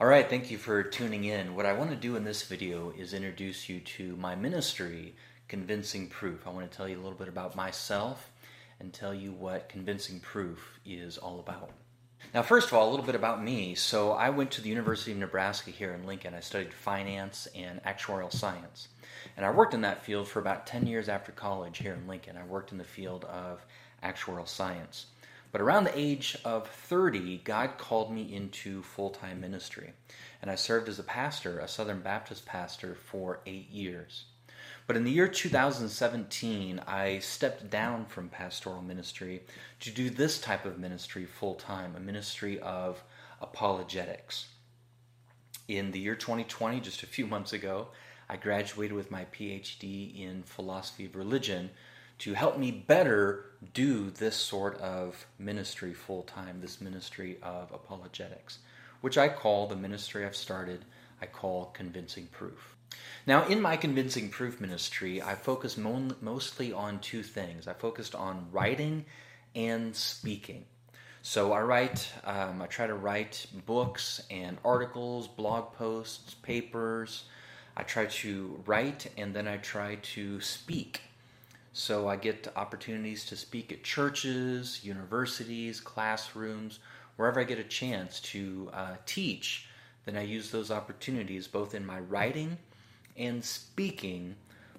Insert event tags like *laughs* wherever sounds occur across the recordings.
All right, thank you for tuning in. What I want to do in this video is introduce you to my ministry, Convincing Proof. I want to tell you a little bit about myself and tell you what Convincing Proof is all about. Now, first of all, a little bit about me. So, I went to the University of Nebraska here in Lincoln. I studied finance and actuarial science. And I worked in that field for about 10 years after college here in Lincoln. I worked in the field of actuarial science. But around the age of 30, God called me into full time ministry. And I served as a pastor, a Southern Baptist pastor, for eight years. But in the year 2017, I stepped down from pastoral ministry to do this type of ministry full time, a ministry of apologetics. In the year 2020, just a few months ago, I graduated with my PhD in philosophy of religion to help me better do this sort of ministry full time, this ministry of apologetics, which I call the ministry I've started, I call Convincing Proof. Now, in my Convincing Proof ministry, I focus mo- mostly on two things. I focused on writing and speaking. So I write, um, I try to write books and articles, blog posts, papers. I try to write and then I try to speak. So I get opportunities to speak at churches, universities, classrooms, wherever I get a chance to uh, teach. Then I use those opportunities both in my writing and speaking,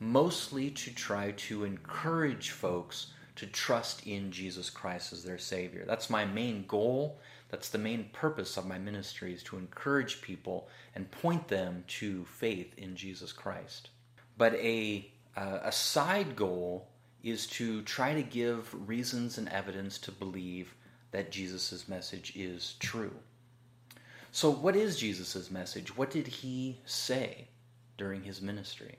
mostly to try to encourage folks to trust in Jesus Christ as their Savior. That's my main goal. That's the main purpose of my ministry is to encourage people and point them to faith in Jesus Christ. But a uh, a side goal is to try to give reasons and evidence to believe that Jesus' message is true. So, what is Jesus' message? What did he say during his ministry?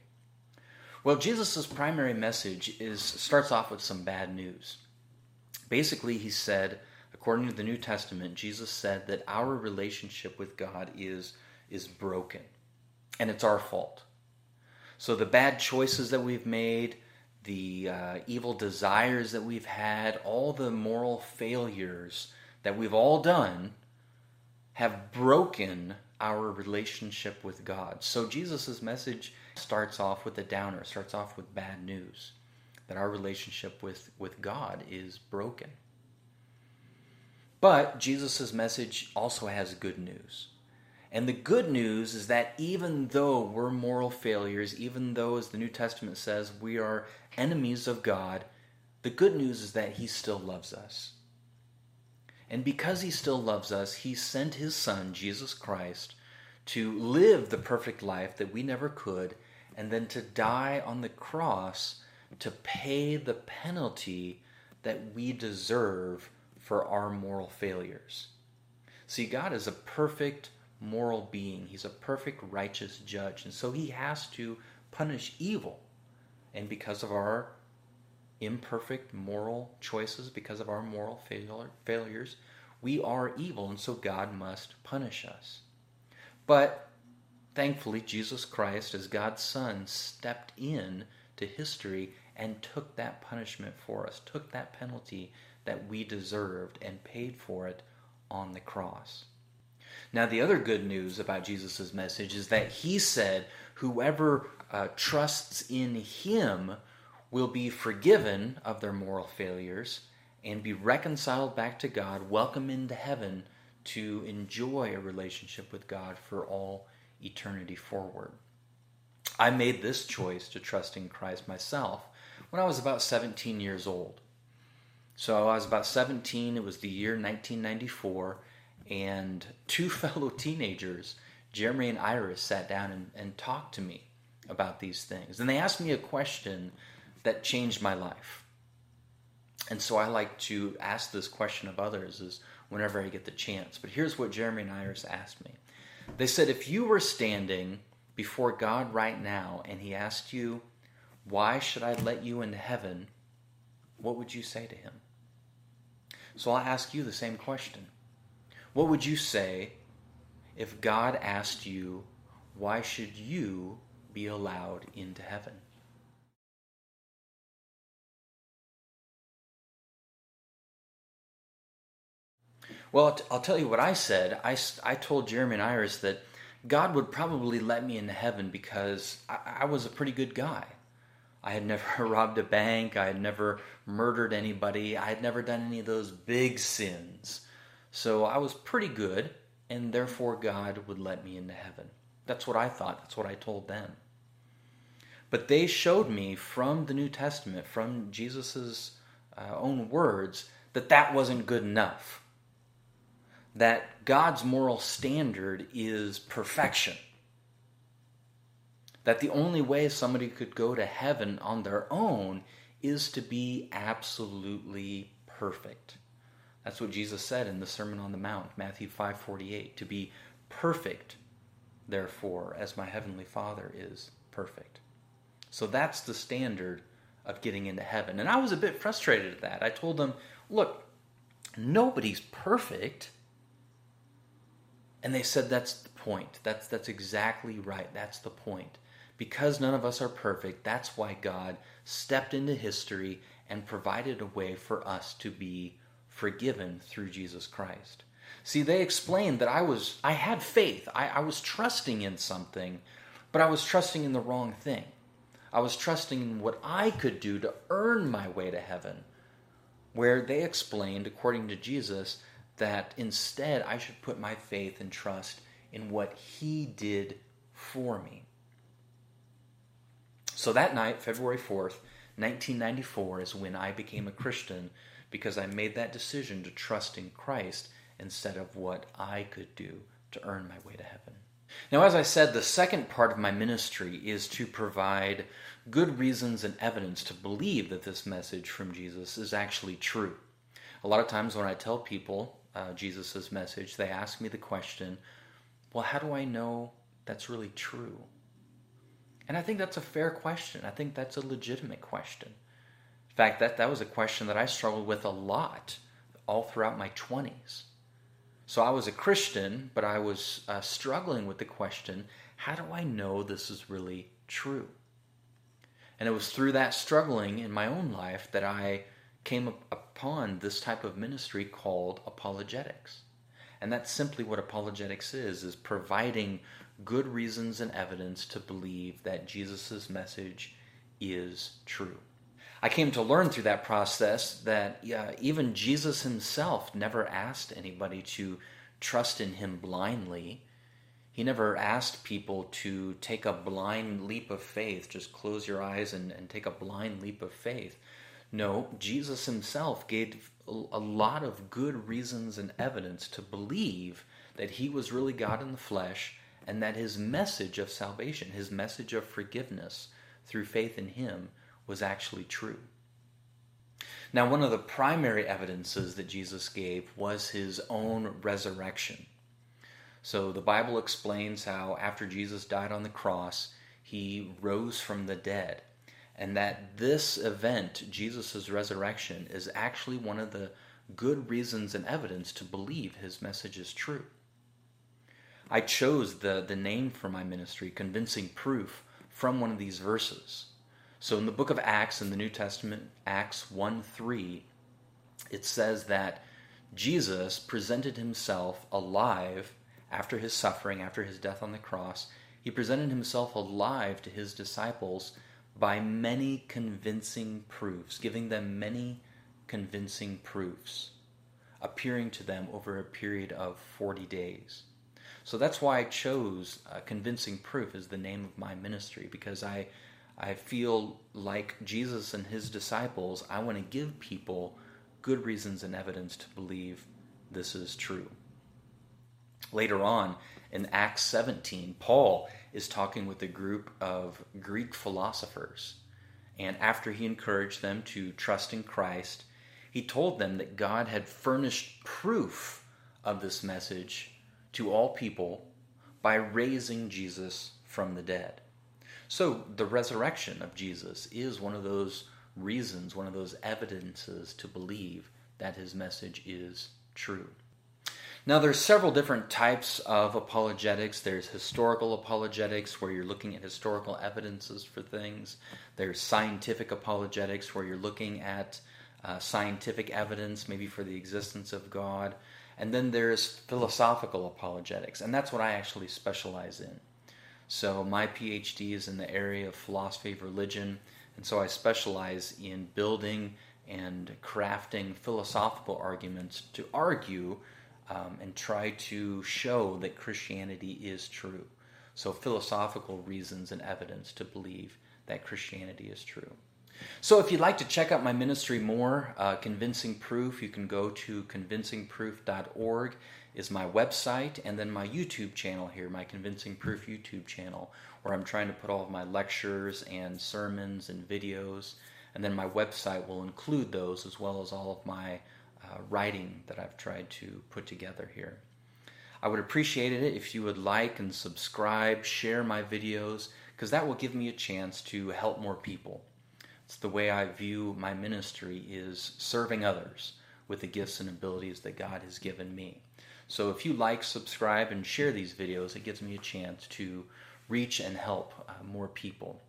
Well, Jesus' primary message is starts off with some bad news. Basically, he said, according to the New Testament, Jesus said that our relationship with God is, is broken, and it's our fault. So the bad choices that we've made, the uh, evil desires that we've had, all the moral failures that we've all done have broken our relationship with God. So Jesus' message starts off with a downer, starts off with bad news that our relationship with, with God is broken. But Jesus' message also has good news. And the good news is that even though we're moral failures, even though, as the New Testament says, we are enemies of God, the good news is that He still loves us. And because He still loves us, He sent His Son, Jesus Christ, to live the perfect life that we never could, and then to die on the cross to pay the penalty that we deserve for our moral failures. See, God is a perfect moral being. He's a perfect righteous judge. And so he has to punish evil. And because of our imperfect moral choices, because of our moral fail- failures, we are evil. And so God must punish us. But thankfully, Jesus Christ, as God's Son, stepped in to history and took that punishment for us, took that penalty that we deserved, and paid for it on the cross. Now, the other good news about Jesus' message is that he said, Whoever uh, trusts in him will be forgiven of their moral failures and be reconciled back to God, welcome into heaven to enjoy a relationship with God for all eternity forward. I made this choice to trust in Christ myself when I was about 17 years old. So I was about 17, it was the year 1994 and two *laughs* fellow teenagers, Jeremy and Iris, sat down and, and talked to me about these things. And they asked me a question that changed my life. And so I like to ask this question of others is whenever I get the chance. But here's what Jeremy and Iris asked me. They said, if you were standing before God right now and he asked you, why should I let you into heaven? What would you say to him? So I'll ask you the same question. What would you say if God asked you, Why should you be allowed into heaven? Well, I'll tell you what I said. I, I told Jeremy and Iris that God would probably let me into heaven because I, I was a pretty good guy. I had never *laughs* robbed a bank. I had never murdered anybody. I had never done any of those big sins. So I was pretty good, and therefore God would let me into heaven. That's what I thought. That's what I told them. But they showed me from the New Testament, from Jesus' uh, own words, that that wasn't good enough. That God's moral standard is perfection that the only way somebody could go to heaven on their own is to be absolutely perfect. That's what Jesus said in the Sermon on the Mount, Matthew 5:48, to be perfect, therefore, as my heavenly Father is perfect. So that's the standard of getting into heaven. And I was a bit frustrated at that. I told them, "Look, nobody's perfect." And they said that's the point. That's that's exactly right. That's the point because none of us are perfect, that's why God stepped into history and provided a way for us to be forgiven through Jesus Christ. See, they explained that I was I had faith. I, I was trusting in something, but I was trusting in the wrong thing. I was trusting in what I could do to earn my way to heaven. Where they explained, according to Jesus, that instead I should put my faith and trust in what He did for me. So that night, February 4th, 1994, is when I became a Christian because I made that decision to trust in Christ instead of what I could do to earn my way to heaven. Now, as I said, the second part of my ministry is to provide good reasons and evidence to believe that this message from Jesus is actually true. A lot of times when I tell people uh, Jesus' message, they ask me the question, well, how do I know that's really true? And I think that's a fair question. I think that's a legitimate question. In fact, that, that was a question that I struggled with a lot all throughout my 20s. So I was a Christian, but I was uh, struggling with the question how do I know this is really true? And it was through that struggling in my own life that I came upon this type of ministry called apologetics. And that's simply what apologetics is, is providing good reasons and evidence to believe that Jesus' message is true. I came to learn through that process that even Jesus himself never asked anybody to trust in him blindly. He never asked people to take a blind leap of faith, just close your eyes and, and take a blind leap of faith. No, Jesus himself gave a lot of good reasons and evidence to believe that he was really God in the flesh and that his message of salvation, his message of forgiveness through faith in him, was actually true. Now, one of the primary evidences that Jesus gave was his own resurrection. So the Bible explains how after Jesus died on the cross, he rose from the dead. And that this event, Jesus' resurrection, is actually one of the good reasons and evidence to believe his message is true. I chose the, the name for my ministry, Convincing Proof, from one of these verses. So in the book of Acts in the New Testament, Acts 1 3, it says that Jesus presented himself alive after his suffering, after his death on the cross. He presented himself alive to his disciples by many convincing proofs, giving them many convincing proofs, appearing to them over a period of 40 days. So that's why I chose uh, Convincing Proof as the name of my ministry because I, I feel like Jesus and his disciples, I want to give people good reasons and evidence to believe this is true. Later on in Acts 17, Paul is talking with a group of Greek philosophers. And after he encouraged them to trust in Christ, he told them that God had furnished proof of this message to all people by raising Jesus from the dead. So, the resurrection of Jesus is one of those reasons, one of those evidences to believe that his message is true. Now, there's several different types of apologetics. There's historical apologetics, where you're looking at historical evidences for things. There's scientific apologetics, where you're looking at uh, scientific evidence, maybe for the existence of God. And then there's philosophical apologetics, and that's what I actually specialize in. So my PhD is in the area of philosophy of religion, and so I specialize in building and crafting philosophical arguments to argue um, and try to show that Christianity is true. So, philosophical reasons and evidence to believe that Christianity is true. So, if you'd like to check out my ministry more, uh, Convincing Proof, you can go to convincingproof.org is my website, and then my YouTube channel here, my Convincing Proof YouTube channel, where I'm trying to put all of my lectures and sermons and videos. And then my website will include those as well as all of my uh, writing that I've tried to put together here. I would appreciate it if you would like and subscribe, share my videos, because that will give me a chance to help more people. It's the way I view my ministry is serving others with the gifts and abilities that God has given me. So if you like, subscribe, and share these videos, it gives me a chance to reach and help uh, more people.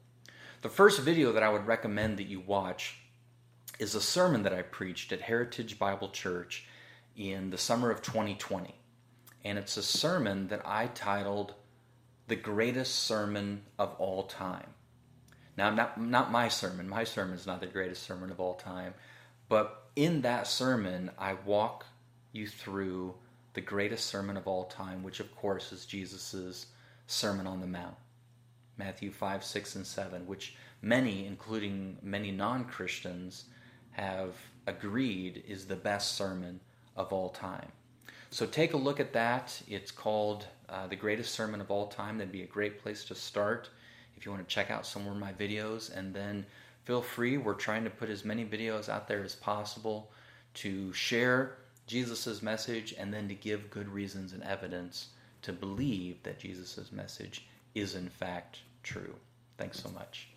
The first video that I would recommend that you watch is a sermon that I preached at Heritage Bible Church in the summer of 2020. And it's a sermon that I titled The Greatest Sermon of All Time. Now, not, not my sermon, my sermon is not the greatest sermon of all time, but in that sermon, I walk you through the greatest sermon of all time, which of course is Jesus' Sermon on the Mount. Matthew 5, 6, and 7, which many, including many non Christians, have agreed is the best sermon of all time. So take a look at that. It's called uh, The Greatest Sermon of All Time. That'd be a great place to start if you want to check out some more of my videos. And then feel free, we're trying to put as many videos out there as possible to share Jesus' message and then to give good reasons and evidence to believe that Jesus' message is in fact true. Thanks so much.